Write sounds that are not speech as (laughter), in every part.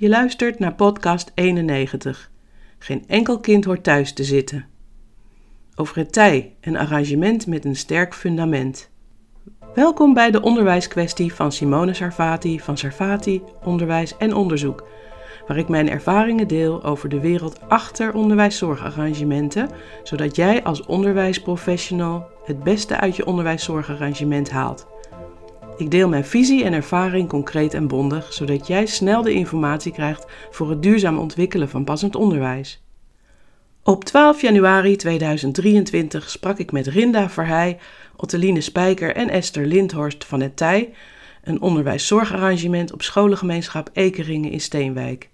Je luistert naar podcast 91. Geen enkel kind hoort thuis te zitten. Over het tij, een arrangement met een sterk fundament. Welkom bij de onderwijskwestie van Simone Sarfati van Sarfati Onderwijs en Onderzoek, waar ik mijn ervaringen deel over de wereld achter onderwijszorgarrangementen, zodat jij als onderwijsprofessional het beste uit je onderwijszorgarrangement haalt. Ik deel mijn visie en ervaring concreet en bondig, zodat jij snel de informatie krijgt voor het duurzaam ontwikkelen van passend onderwijs. Op 12 januari 2023 sprak ik met Rinda Verheij, Otteline Spijker en Esther Lindhorst van het Tij, een onderwijszorgarrangement op scholengemeenschap Ekeringen in Steenwijk.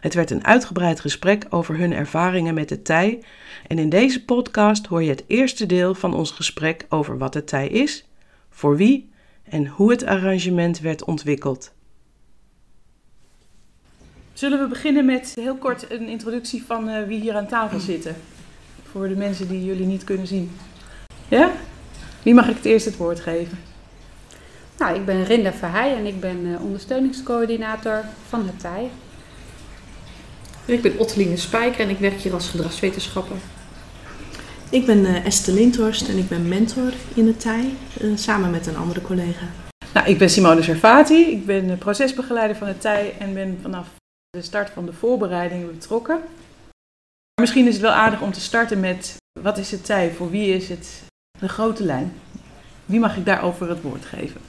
Het werd een uitgebreid gesprek over hun ervaringen met het tij en in deze podcast hoor je het eerste deel van ons gesprek over wat het tij is, voor wie en hoe het arrangement werd ontwikkeld. Zullen we beginnen met heel kort een introductie van uh, wie hier aan tafel zitten? Voor de mensen die jullie niet kunnen zien. Ja? Wie mag ik het eerst het woord geven? Nou, ik ben Rinda Verheij en ik ben uh, ondersteuningscoördinator van het TIJ. Ik ben Otteline Spijker en ik werk hier als gedragswetenschapper. Ik ben uh, Esther Lindhorst en ik ben mentor in het TIJ, uh, samen met een andere collega. Nou, ik ben Simone Servati, ik ben procesbegeleider van het TIJ en ben vanaf de start van de voorbereidingen betrokken. Misschien is het wel aardig om te starten met wat is het TIJ, voor wie is het de grote lijn? Wie mag ik daarover het woord geven?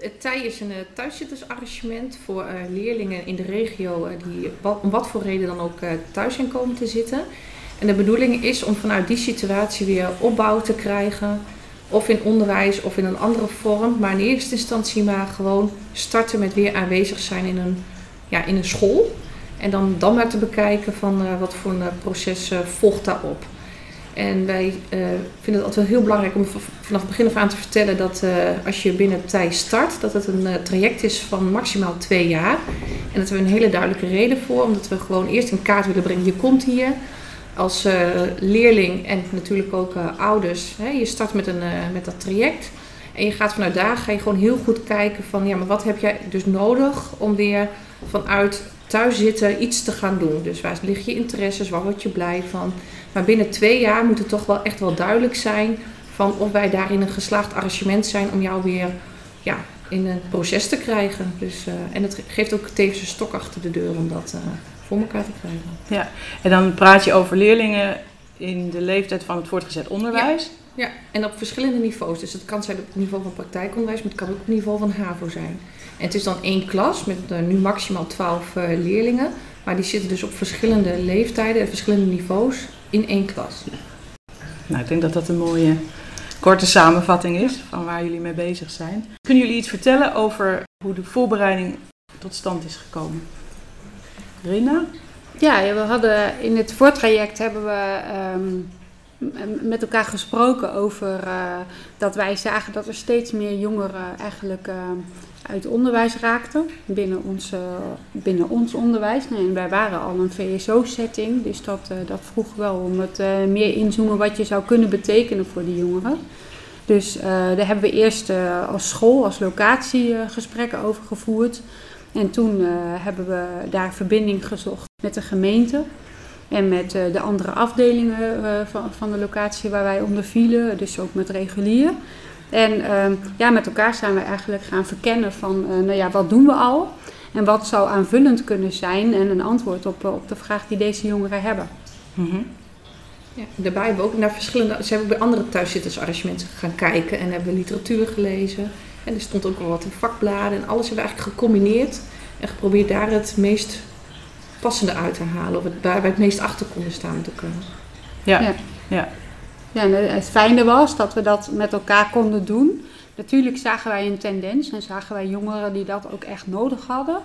Het TIJ is een thuiszittersarrangement voor leerlingen in de regio die om wat voor reden dan ook thuis zijn komen te zitten. En de bedoeling is om vanuit die situatie weer opbouw te krijgen, of in onderwijs of in een andere vorm, maar in eerste instantie maar gewoon starten met weer aanwezig zijn in een, ja, in een school. En dan, dan maar te bekijken van wat voor een proces volgt daarop. En wij vinden het altijd heel belangrijk om vanaf het begin af aan te vertellen dat als je binnen TIJ start, dat het een traject is van maximaal twee jaar. En dat we een hele duidelijke reden voor, omdat we gewoon eerst in kaart willen brengen. Je komt hier als leerling en natuurlijk ook ouders. Hè, je start met, een, met dat traject. En je gaat vanuit daar ga je gewoon heel goed kijken van ja, maar wat heb jij dus nodig om weer vanuit thuis zitten iets te gaan doen. Dus waar liggen je interesses, waar word je blij van? Maar binnen twee jaar moet het toch wel echt wel duidelijk zijn van of wij daarin een geslaagd arrangement zijn om jou weer ja, in een proces te krijgen. Dus, en het geeft ook tevens een stok achter de deur om dat voor elkaar te krijgen. Ja, en dan praat je over leerlingen in de leeftijd van het voortgezet onderwijs. Ja, ja. en op verschillende niveaus. Dus het kan zijn op het niveau van praktijkonderwijs, maar het kan ook op het niveau van HAVO zijn. En het is dan één klas met uh, nu maximaal 12 leerlingen. Maar die zitten dus op verschillende leeftijden en verschillende niveaus in één klas. Nou, ik denk dat dat een mooie korte samenvatting is van waar jullie mee bezig zijn. Kunnen jullie iets vertellen over hoe de voorbereiding tot stand is gekomen? Rina? Ja, we hadden in het voortraject hebben we um, met elkaar gesproken over uh, dat wij zagen dat er steeds meer jongeren eigenlijk uh, uit onderwijs raakten binnen ons, binnen ons onderwijs. Nee, wij waren al een VSO-setting, dus dat, dat vroeg wel om het meer inzoomen wat je zou kunnen betekenen voor die jongeren. Dus daar hebben we eerst als school, als locatie gesprekken over gevoerd. En toen hebben we daar verbinding gezocht met de gemeente. En met uh, de andere afdelingen uh, van, van de locatie waar wij onder vielen, dus ook met regulier. En uh, ja, met elkaar zijn we eigenlijk gaan verkennen van, nou ja, wat doen we al? En wat zou aanvullend kunnen zijn en een antwoord op, op de vraag die deze jongeren hebben. Mm -hmm. ja, daarbij hebben we ook naar verschillende, ze hebben bij andere thuiszittersarrangementen gaan kijken en hebben we literatuur gelezen. En er stond ook wel wat in vakbladen en alles hebben we eigenlijk gecombineerd en geprobeerd daar het meest passende uit te halen. Of het, waar wij het meest achter konden staan te kunnen. Ja. ja. ja. ja en het fijne was dat we dat met elkaar konden doen. Natuurlijk zagen wij een tendens en zagen wij jongeren die dat ook echt nodig hadden.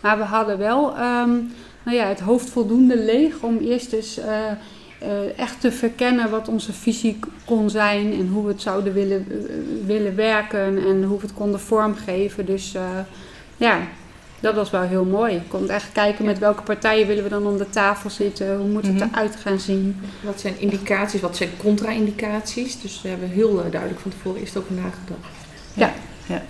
Maar we hadden wel um, nou ja, het hoofd voldoende leeg om eerst eens uh, uh, echt te verkennen wat onze visie kon zijn en hoe we het zouden willen, uh, willen werken en hoe we het konden vormgeven. Dus ja, dat was wel heel mooi. Je kon echt kijken met welke partijen willen we dan om de tafel zitten. Hoe moet het mm -hmm. eruit gaan zien. Wat zijn indicaties, wat zijn contra-indicaties. Dus we hebben heel duidelijk van tevoren eerst over nagedacht. Ja. ja.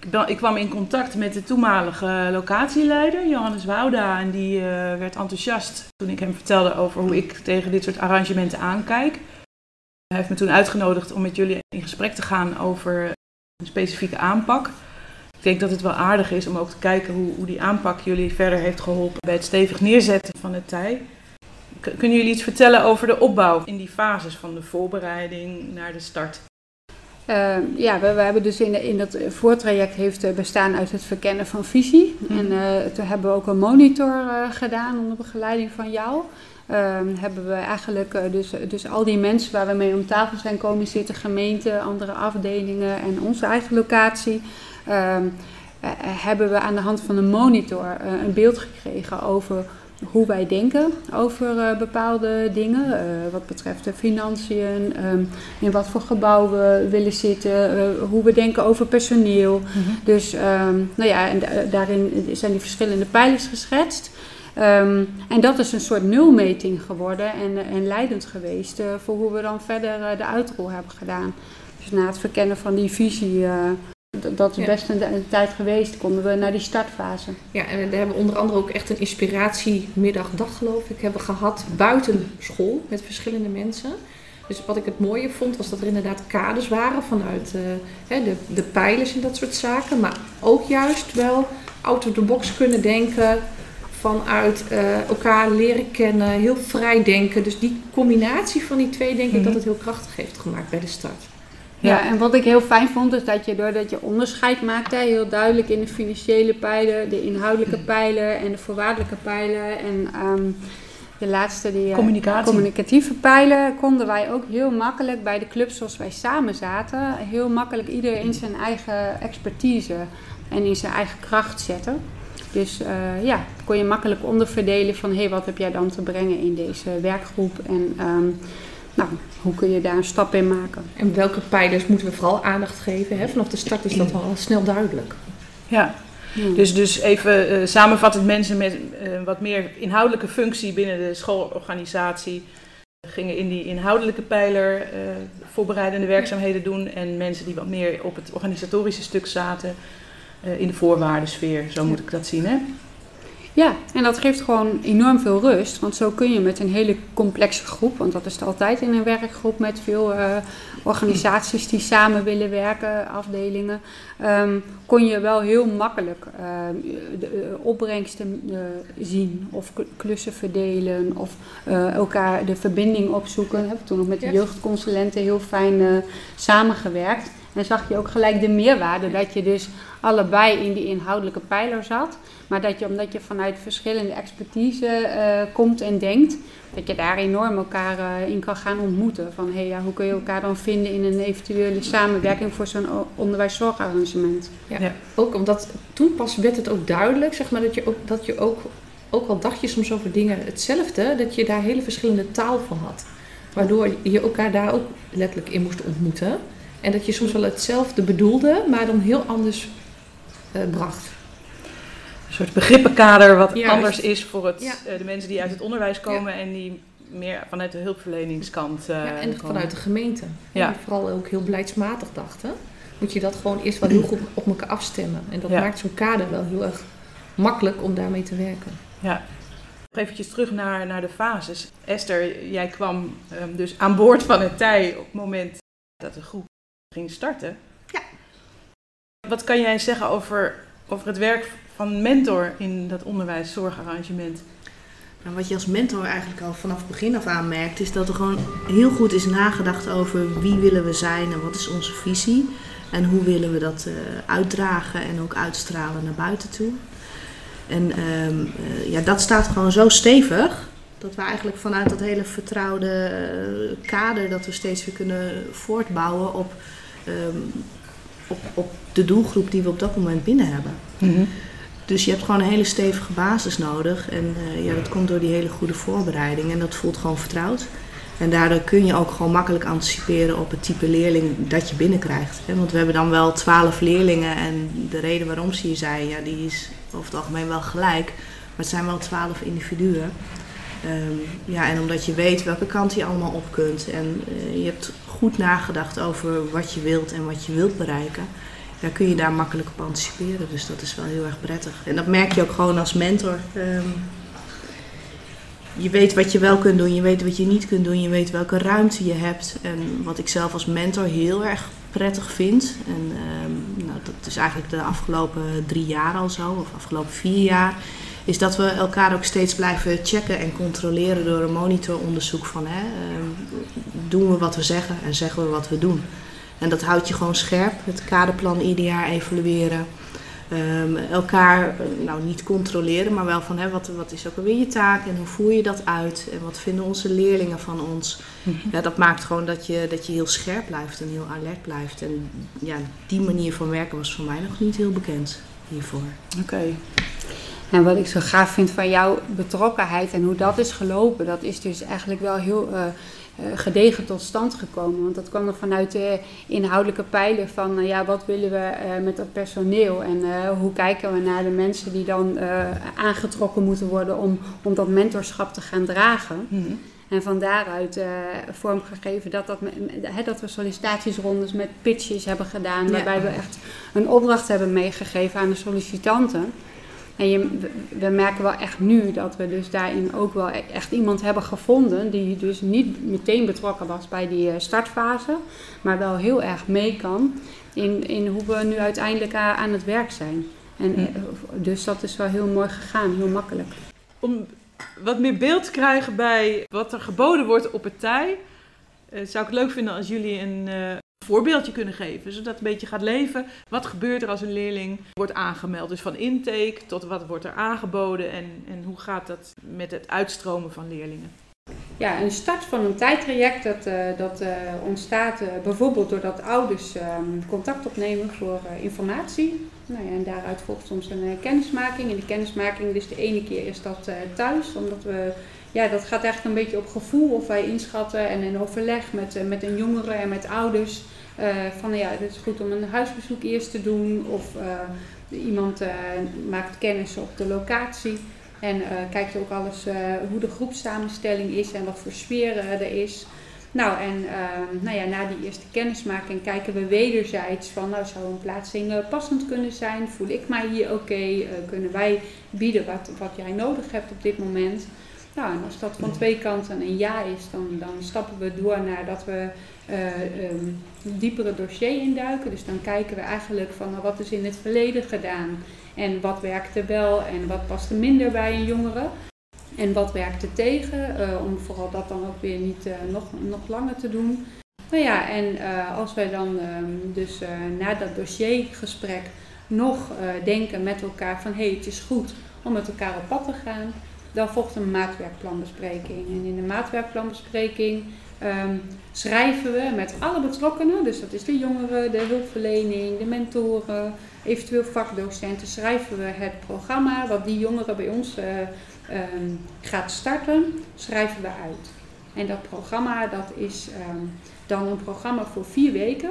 Ik, ik kwam in contact met de toenmalige locatieleider, Johannes Wouda. En die uh, werd enthousiast toen ik hem vertelde over hoe ik tegen dit soort arrangementen aankijk. Hij heeft me toen uitgenodigd om met jullie in gesprek te gaan over een specifieke aanpak. Ik denk dat het wel aardig is om ook te kijken hoe, hoe die aanpak jullie verder heeft geholpen bij het stevig neerzetten van het tij. Kunnen jullie iets vertellen over de opbouw in die fases van de voorbereiding naar de start? Uh, ja, we, we, hebben dus in, in dat voortraject heeft uh, bestaan uit het verkennen van visie. Mm. En uh, toen hebben we ook een monitor gedaan onder begeleiding van jou. Ehm, hebben we eigenlijk dus, dus al die mensen waar we mee om tafel zijn komen zitten, gemeenten, andere afdelingen en onze eigen locatie. Ehm, hebben we aan de hand van een monitor een beeld gekregen over hoe wij denken over uh, bepaalde dingen. Uh, wat betreft de financiën, um, in wat voor gebouw we willen zitten, uh, hoe we denken over personeel. Mm -hmm. Dus um, nou ja, en daarin zijn die verschillende pijlers geschetst. Um, en dat is een soort nulmeting geworden en, en leidend geweest voor hoe we dan verder de uitrol hebben gedaan. Dus na het verkennen van die visie dat is best een, een, tijd geweest, konden we naar die startfase. Ja, en we hebben onder andere ook echt een inspiratiemiddag, dag geloof ik, hebben gehad buiten school met verschillende mensen. Dus wat ik het mooie vond, was dat er inderdaad kaders waren vanuit uh, hè, de, de pijlers en dat soort zaken. Maar ook juist wel out of the box kunnen denken, vanuit uh, elkaar leren kennen, heel vrij denken. Dus die combinatie van die twee denk ik mm -hmm. dat het heel krachtig heeft gemaakt bij de start. Ja, en wat ik heel fijn vond, is dat je doordat je onderscheid maakte, heel duidelijk in de financiële pijlen, de inhoudelijke pijlen en de voorwaardelijke pijlen en um, de laatste, die communicatieve pijlen, konden wij ook heel makkelijk bij de clubs zoals wij samen zaten, heel makkelijk ieder in zijn eigen expertise en in zijn eigen kracht zetten. Dus uh, ja, kon je makkelijk onderverdelen van hé, hey, wat heb jij dan te brengen in deze werkgroep en um, nou, hoe kun je daar een stap in maken? En welke pijlers moeten we vooral aandacht geven? Hè? Vanaf de start is dat al snel duidelijk. Ja, dus, dus even uh, samenvattend mensen met uh, wat meer inhoudelijke functie binnen de schoolorganisatie gingen in die inhoudelijke pijler uh, voorbereidende werkzaamheden doen. En mensen die wat meer op het organisatorische stuk zaten in de voorwaardensfeer, zo moet ik dat zien hè? Ja, en dat geeft gewoon enorm veel rust. Want zo kun je met een hele complexe groep, want dat is het altijd in een werkgroep met veel uh, organisaties die samen willen werken, afdelingen, um, kon je wel heel makkelijk uh, de opbrengsten uh, zien of klussen verdelen of elkaar de verbinding opzoeken. We hebben toen nog met de jeugdconsulenten heel fijn samengewerkt. En zag je ook gelijk de meerwaarde dat je dus allebei in die inhoudelijke pijler zat. Maar dat je, omdat je vanuit verschillende expertise uh, komt en denkt, dat je daar enorm elkaar uh, in kan gaan ontmoeten. Van hey, ja, hoe kun je elkaar dan vinden in een eventuele samenwerking voor zo'n onderwijszorgarrangement. Ja. ja. ook omdat toen pas werd het ook duidelijk, zeg maar, dat je ook, dat je ook, ook al dacht je soms over dingen hetzelfde, dat je daar hele verschillende taal van had. Waardoor je elkaar daar ook letterlijk in moest ontmoeten. En dat je soms wel hetzelfde bedoelde, maar dan heel anders uh, bracht. Een soort begrippenkader wat Juist. anders is voor het, ja. uh, de mensen die uit het onderwijs komen ja. en die meer vanuit de hulpverleningskant uh, ja, En komen. vanuit de gemeente. Ja. Die vooral ook heel beleidsmatig dachten. Moet je dat gewoon eerst wel heel goed op elkaar afstemmen. En dat maakt zo'n kader wel heel erg makkelijk om daarmee te werken. Ja. Nog eventjes terug naar, naar de fases. Esther, jij kwam um, dus aan boord van het tij op het moment dat de groep ging starten. Ja. Wat kan jij zeggen over, over het werk van mentor in dat onderwijs-zorgarrangement? Nou, wat je als mentor eigenlijk al vanaf het begin af aan merkt, is dat er gewoon heel goed is nagedacht over wie willen we zijn en wat is onze visie. En hoe willen we dat uh, uitdragen en ook uitstralen naar buiten toe. En um, uh, ja, dat staat gewoon zo stevig dat we eigenlijk vanuit dat hele vertrouwde uh, kader dat we steeds weer kunnen voortbouwen op um, op, op de doelgroep die we op dat moment binnen hebben. Mm -hmm. Dus je hebt gewoon een hele stevige basis nodig. En uh, ja, dat komt door die hele goede voorbereiding. En dat voelt gewoon vertrouwd. En daardoor kun je ook gewoon makkelijk anticiperen op het type leerling dat je binnenkrijgt. Want we hebben dan wel twaalf leerlingen en de reden waarom ze hier zijn, ja, die is over het algemeen wel gelijk. Maar het zijn wel twaalf individuen. Um, ja, en omdat je weet welke kant je allemaal op kunt en uh, je hebt goed nagedacht over wat je wilt en wat je wilt bereiken, ja, kun je daar makkelijk op anticiperen. Dus dat is wel heel erg prettig. En dat merk je ook gewoon als mentor. Ehm, je weet wat je wel kunt doen, je weet wat je niet kunt doen, je weet welke ruimte je hebt. En wat ik zelf als mentor heel erg prettig vind, en ehm, nou, dat is eigenlijk de afgelopen drie jaar al zo, of afgelopen vier jaar, is dat we elkaar ook steeds blijven checken en controleren door een monitoronderzoek van hè, ehm, doen we wat we zeggen en zeggen we wat we doen. En dat houdt je gewoon scherp. Het kaderplan ieder jaar evalueren. Um, elkaar eh, nou niet controleren, maar wel van hè, wat, wat is ook alweer je taak en hoe voer je dat uit en wat vinden onze leerlingen van ons. Mhm. Ja, dat maakt gewoon dat je, dat je heel scherp blijft en heel alert blijft. En ja, die manier van werken was voor mij nog niet heel bekend hiervoor. Oké. En wat ik zo gaaf vind van jouw betrokkenheid en hoe dat is gelopen, dat is dus eigenlijk wel heel uh, gedegen tot stand gekomen. Want dat kwam er vanuit de inhoudelijke pijlen van uh, ja, wat willen we met het personeel en hoe kijken we naar de mensen die dan aangetrokken moeten worden om, om dat mentorschap te gaan dragen. Mhm. En van daaruit uh, vormgegeven dat, dat, dat we sollicitatiesrondes met pitches hebben gedaan. Waarbij we echt een opdracht hebben meegegeven aan de sollicitanten. En je, we merken wel echt nu dat we dus daarin ook wel e-, echt iemand hebben gevonden die dus niet meteen betrokken was bij die eh, startfase, maar wel heel erg mee kan in, in hoe we nu uiteindelijk aan het werk zijn. En, eh, Dus dat is wel heel mooi gegaan, heel makkelijk. Om wat meer beeld te krijgen bij wat er geboden wordt op het tij, uh, zou ik het leuk vinden als jullie een, voorbeeldje kunnen geven, zodat het een beetje gaat leven. Wat gebeurt er als een leerling wordt aangemeld? Dus van intake tot wat wordt er aangeboden en, en hoe gaat dat met het uitstromen van leerlingen? Ja, een start van een tijdtraject dat, uh, dat uh, ontstaat uh, bijvoorbeeld doordat ouders ehm, contact opnemen voor informatie. Nou ja, en daaruit volgt soms een kennismaking. En die kennismaking, dus de ene keer is dat thuis, omdat we ja, dat gaat eigenlijk een beetje op gevoel of wij inschatten en in overleg met, met een jongere en met ouders. Uh, van ja, het is goed om een huisbezoek eerst te doen of uh, iemand maakt kennis op de locatie en kijkt ook alles hoe de groepssamenstelling is en wat voor sfeer er is. Nou, en nou ja, na die eerste kennismaking kijken we wederzijds van, nou zou een plaatsing passend kunnen zijn? Voel ik mij hier oké? kunnen wij bieden wat, wat jij nodig hebt op dit moment? En als dat van twee kanten een ja is, dan, dan stappen we door naar dat we uh, um, diepere dossier induiken. Dus dan kijken we eigenlijk van nou, wat is in het verleden gedaan en wat werkte wel en wat paste minder bij een jongere. En wat werkte tegen, uh, om vooral dat dan ook weer niet uh, nog, nog langer te doen. Nou ja, en als wij dan um, dus na dat dossiergesprek nog denken met elkaar van hé, hey, het is goed om met elkaar op pad te gaan, dan volgt een maatwerkplanbespreking. En in de maatwerkplanbespreking um, schrijven we met alle betrokkenen, dus dat is de jongeren, de hulpverlening, de mentoren, eventueel vakdocenten, schrijven we het programma wat die jongeren bij ons uh, gaat starten, schrijven we uit. En dat programma dat is um, dan een programma voor vier weken.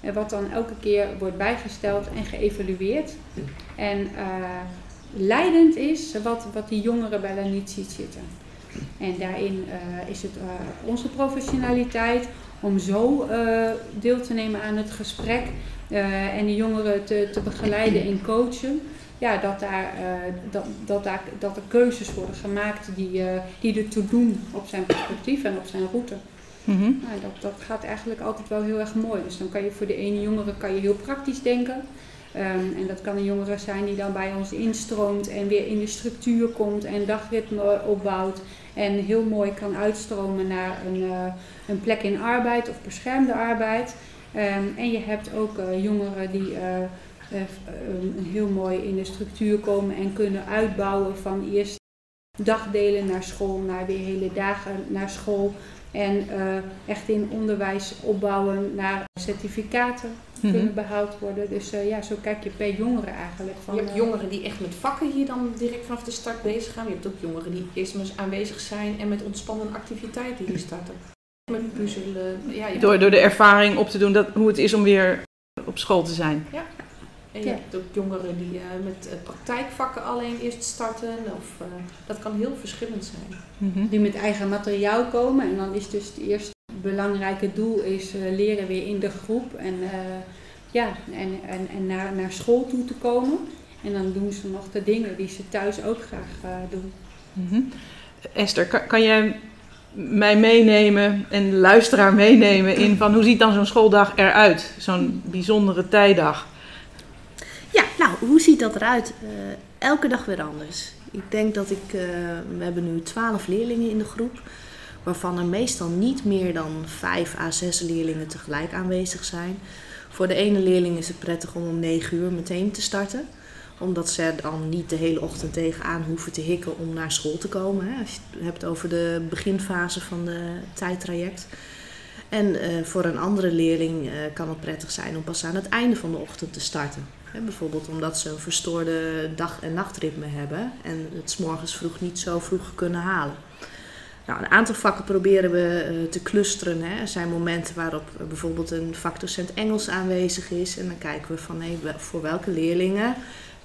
En wat dan elke keer wordt bijgesteld en geëvalueerd. En uh, leidend is wat, wat die jongeren bij niet ziet zitten. En daarin uh, is het uh, onze professionaliteit om zo uh, deel te nemen aan het gesprek en de jongeren te, te begeleiden en coachen. Ja, dat, daar, dat, dat, daar, dat er keuzes worden gemaakt die, die ertoe doen op zijn perspectief en op zijn route. Mm -hmm. nou, dat, dat gaat eigenlijk altijd wel heel erg mooi. Dus dan kan je voor de ene jongere kan je heel praktisch denken. Um, en dat kan een jongere zijn die dan bij ons instroomt en weer in de structuur komt en dagritme opbouwt. En heel mooi kan uitstromen naar een, uh, een plek in arbeid of beschermde arbeid. Um, en je hebt ook uh, jongeren die uh, heel mooi in de structuur komen en kunnen uitbouwen van eerst dagdelen naar school, naar weer hele dagen naar school. En echt in onderwijs opbouwen naar certificaten Mhm. kunnen behoud worden. Dus uh, ja, zo kijk je per jongere eigenlijk. Van, je hebt eh, jongeren die echt met vakken hier dan direct vanaf de start bezig gaan. Je hebt ook jongeren die eerst maar eens aanwezig zijn en met ontspannende activiteiten hier starten. Met puzzelen. Ja, door, door de ervaring op te doen dat, hoe het is om weer op school te zijn. Ja. En je hebt ook jongeren die uh, met praktijkvakken alleen eerst starten. Of, dat kan heel verschillend zijn. Mhm. Die met eigen materiaal komen. En dan is dus het eerste belangrijke doel is uh, leren weer in de groep. En uh, ja, en, en, en naar, naar school toe te komen. En dan doen ze nog de dingen die ze thuis ook graag uh, doen. Mm Esther, kan, kan jij mij meenemen en de luisteraar meenemen in van hoe ziet dan zo'n schooldag eruit? Zo'n bijzondere tijdag. Ja, nou, hoe ziet dat eruit? Uh, elke dag weer anders. Ik denk dat ik, uh, we hebben nu twaalf leerlingen in de groep, waarvan er meestal niet meer dan vijf à zes leerlingen tegelijk aanwezig zijn. Voor de ene leerling is het prettig om om negen uur meteen te starten omdat ze dan niet de hele ochtend tegenaan hoeven te hikken om naar school te komen. Hè, als je het hebt over de beginfase van de tijdtraject. En uh, voor een andere leerling kan het prettig zijn om pas aan het einde van de ochtend te starten. Bijvoorbeeld omdat ze een verstoorde dag- en nachtritme hebben en het s morgens vroeg niet zo vroeg kunnen halen. Nou, een aantal vakken proberen we uh, te clusteren. Hè. Er zijn momenten waarop bijvoorbeeld een vakdocent Engels aanwezig is. En dan kijken we van hey, voor welke leerlingen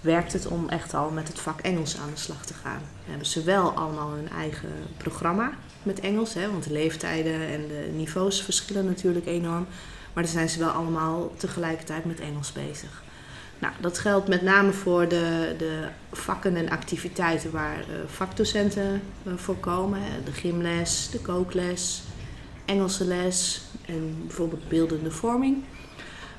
werkt het om echt al met het vak Engels aan de slag te gaan. Hebben ze wel allemaal hun eigen programma met Engels, hè, want de leeftijden en de niveaus verschillen natuurlijk enorm. Maar dan zijn ze wel allemaal tegelijkertijd met Engels bezig. Nou, dat geldt met name voor de, de vakken en activiteiten waar uh, vakdocenten uh, voor komen. De gymles, de kookles, Engelse les en bijvoorbeeld beeldende vorming.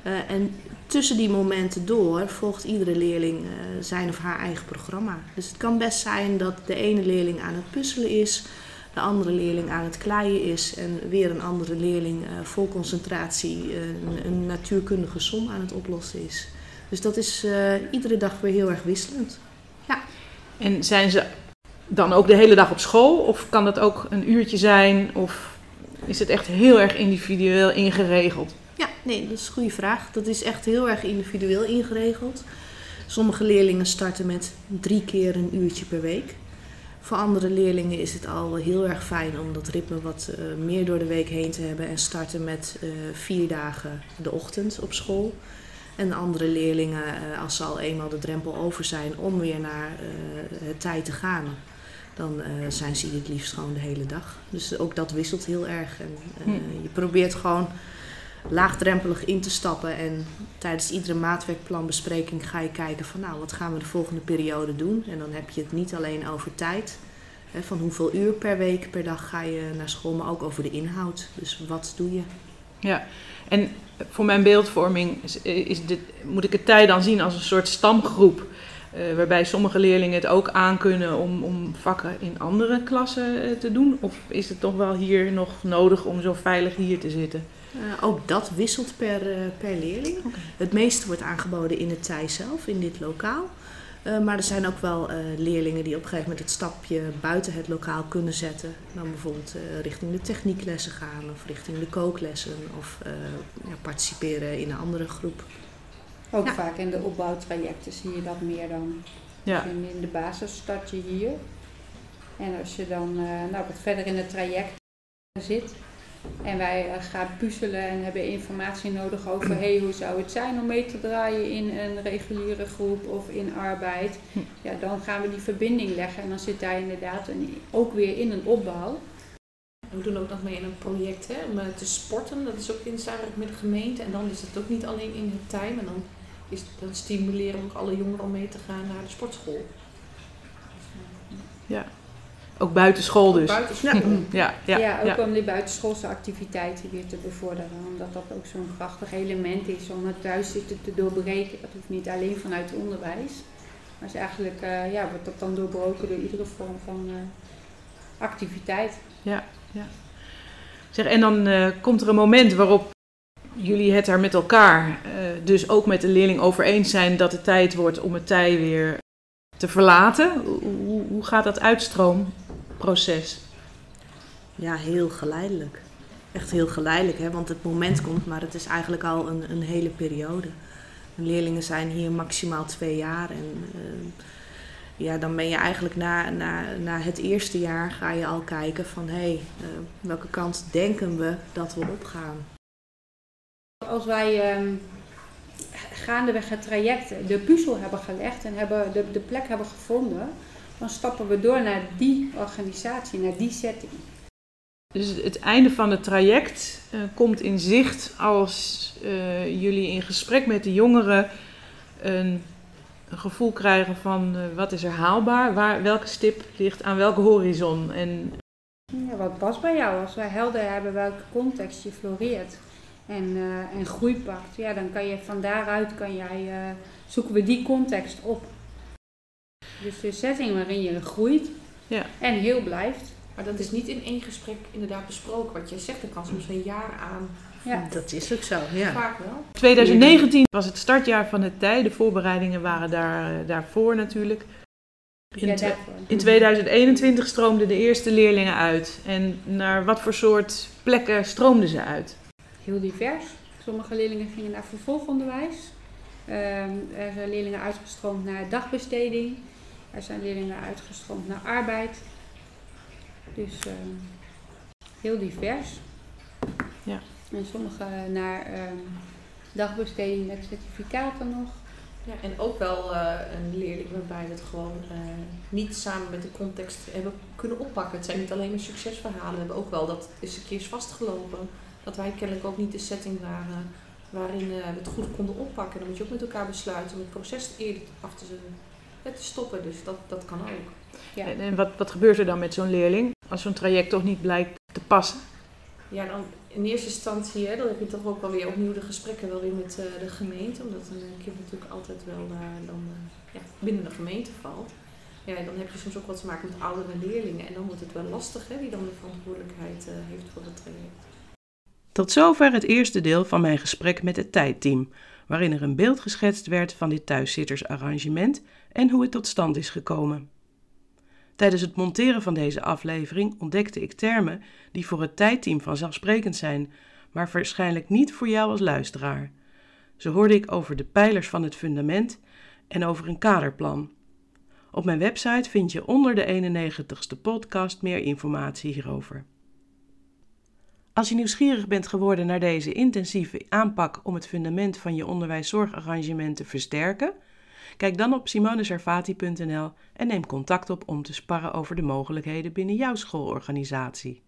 Uh, en tussen die momenten door volgt iedere leerling zijn of haar eigen programma. Dus het kan best zijn dat de ene leerling aan het puzzelen is, de andere leerling aan het kleien is en weer een andere leerling vol concentratie een, een, natuurkundige som aan het oplossen is. Dus dat is iedere dag weer heel erg wisselend. Ja. En zijn ze dan ook de hele dag op school of kan dat ook een uurtje zijn of is het echt heel erg individueel ingeregeld? Ja, nee, dat is een goede vraag. Dat is echt heel erg individueel ingeregeld. Sommige leerlingen starten met drie keer een uurtje per week. Voor andere leerlingen is het al heel erg fijn om dat ritme wat uh, meer door de week heen te hebben en starten met uh, vier dagen de ochtend op school. En andere leerlingen, uh, als ze al eenmaal de drempel over zijn om weer naar het tijd te gaan, dan zijn ze het liefst gewoon de hele dag. Dus ook dat wisselt heel erg. En hm. je probeert gewoon laagdrempelig in te stappen. En tijdens iedere maatwerkplanbespreking ga je kijken van nou, wat gaan we de volgende periode doen? En dan heb je het niet alleen over tijd. Hè, van hoeveel uur per week, per dag ga je naar school, maar ook over de inhoud. Dus wat doe je? Ja, en voor mijn beeldvorming is, is dit, moet ik het tijd dan zien als een soort stamgroep. Uh, waarbij sommige leerlingen het ook aankunnen om, om vakken in andere klassen uh, te doen? Of is het toch wel hier nog nodig om zo veilig hier te zitten? Uh, ook dat wisselt per, per leerling. Okay. Het meeste wordt aangeboden in het TIJ zelf, in dit lokaal. Uh, maar er zijn ook wel leerlingen die op een gegeven moment het stapje buiten het lokaal kunnen zetten. Dan bijvoorbeeld richting de technieklessen gaan of richting de kooklessen of ja, participeren in een andere groep. Ook ja. vaak in de opbouwtrajecten zie je dat meer dan. Ja. Dus in, in de basis start je hier. En als je dan nou, wat verder in het traject zit, en wij eh, gaan puzzelen en hebben informatie nodig over (clears throat) hey, hoe zou het zijn om mee te draaien in een reguliere groep of in arbeid. Hm. Ja, dan gaan we die verbinding leggen en dan zit daar inderdaad een, ook weer in een opbouw. We doen ook nog mee in een project hè, om te sporten. Dat is ook in samenwerking met de gemeente. En dan is het ook niet alleen in het tijd, maar dan, is, dan stimuleren we ook alle jongeren om mee te gaan naar de sportschool. Ja. Ook buitenschool dus. Buitenschool. Ja. Ja, ja, ja, ook om die buitenschoolse activiteiten weer te bevorderen. Omdat dat ook zo'n krachtig element is om het thuiszitten te doorbreken. Dat hoeft niet alleen vanuit het onderwijs. Maar is eigenlijk uh, ja, wordt dat dan doorbroken door iedere vorm van uh, activiteit. Ja, ja. Zeg, en dan uh, komt er een moment waarop jullie het er met elkaar, dus ook met de leerling over eens zijn dat het tijd wordt om het tij weer te verlaten. Hoe, hoe gaat dat uitstroom? Proces? Ja, heel geleidelijk. Echt heel geleidelijk, hè? want het moment komt, maar het is eigenlijk al een, een hele periode. leerlingen zijn hier maximaal twee jaar en uh, ja, dan ben je eigenlijk na, na, na het eerste jaar ga je al kijken van hé, hey, uh, welke kant denken we dat we opgaan. Als wij uh, gaandeweg het traject de puzzel hebben gelegd en hebben de, de plek hebben gevonden, dan stappen we door naar die organisatie, naar die setting. Dus het einde van het traject uh, komt in zicht als uh, jullie in gesprek met de jongeren een, een gevoel krijgen van uh, wat is er haalbaar, waar, welke stip ligt aan welke horizon. En ja, wat past bij jou? Als wij helder hebben welke context je floreert en, en groei pakt, ja, dan kan je van daaruit kan jij, zoeken we die context op. Dus de setting waarin je groeit ja. en heel blijft. Maar dat is niet in één gesprek inderdaad besproken. Wat jij zegt, er kan soms een jaar aan. Ja, dat is ook zo. Ja. Vaak wel. 2019 was het startjaar van het tij. De voorbereidingen waren daar, daarvoor natuurlijk. In, Ja, daarvoor. in 2021 stroomden de eerste leerlingen uit. En naar wat voor soort plekken stroomden ze uit? Heel divers. Sommige leerlingen gingen naar vervolgonderwijs. Ehm, er zijn leerlingen uitgestroomd naar dagbesteding. Er zijn leerlingen uitgestroomd naar arbeid. Dus ehm, heel divers. Ja. En sommige naar ehm, dagbesteding met certificaten nog. Ja, en ook wel eh, een leerling waarbij we het gewoon eh, niet samen met de context hebben kunnen oppakken. Het zijn niet alleen maar succesverhalen. We hebben ook wel dat is een keer is vastgelopen. Dat wij kennelijk ook niet de setting waren waarin eh, we het goed konden oppakken. Dan moet je ook met elkaar besluiten om het proces eerder af te, te stoppen. Dus dat, dat kan ook. Ja. En, en wat, wat gebeurt er dan met zo'n leerling als zo'n traject toch niet blijkt te passen? Ja, dan in eerste instantie, hè, dan heb je toch ook wel weer opnieuw de gesprekken wel weer met uh, de gemeente. Omdat een kind natuurlijk altijd wel uh, dan, uh, ja, binnen de gemeente valt. Ja, dan heb je soms ook wat te maken met oudere leerlingen. En dan wordt het wel lastig, hè, wie dan de verantwoordelijkheid heeft voor het traject. Tot zover het eerste deel van mijn gesprek met het tijdteam, waarin er een beeld geschetst werd van dit thuiszittersarrangement en hoe het tot stand is gekomen. Tijdens het monteren van deze aflevering ontdekte ik termen die voor het tijdteam vanzelfsprekend zijn, maar waarschijnlijk niet voor jou als luisteraar. Zo hoorde ik over de pijlers van het fundament en over een kaderplan. Op mijn website vind je onder de 91ste podcast meer informatie hierover. Als je nieuwsgierig bent geworden naar deze intensieve aanpak om het fundament van je onderwijszorgarrangement te versterken, kijk dan op simonesarvati.nl en neem contact op om te sparren over de mogelijkheden binnen jouw schoolorganisatie.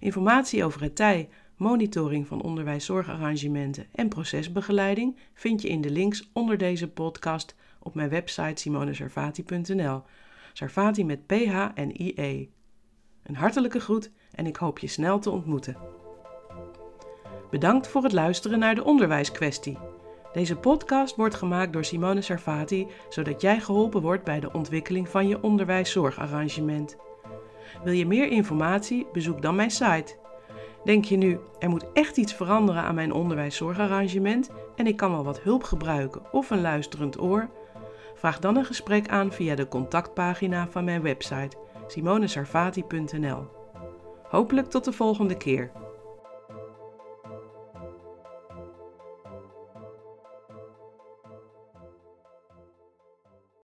Informatie over het tij, monitoring van onderwijszorgarrangementen en procesbegeleiding vind je in de links onder deze podcast op mijn website simonesarvati.nl. Sarvati met PH en IE. Een hartelijke groet en ik hoop je snel te ontmoeten. Bedankt voor het luisteren naar de onderwijskwestie. Deze podcast wordt gemaakt door Simone Sarvati, zodat jij geholpen wordt bij de ontwikkeling van je onderwijszorgarrangement. Wil je meer informatie? Bezoek dan mijn site. Denk je nu, er moet echt iets veranderen aan mijn onderwijszorgarrangement en ik kan wel wat hulp gebruiken of een luisterend oor? Vraag dan een gesprek aan via de contactpagina van mijn website simonesarvati.nl. Hopelijk tot de volgende keer.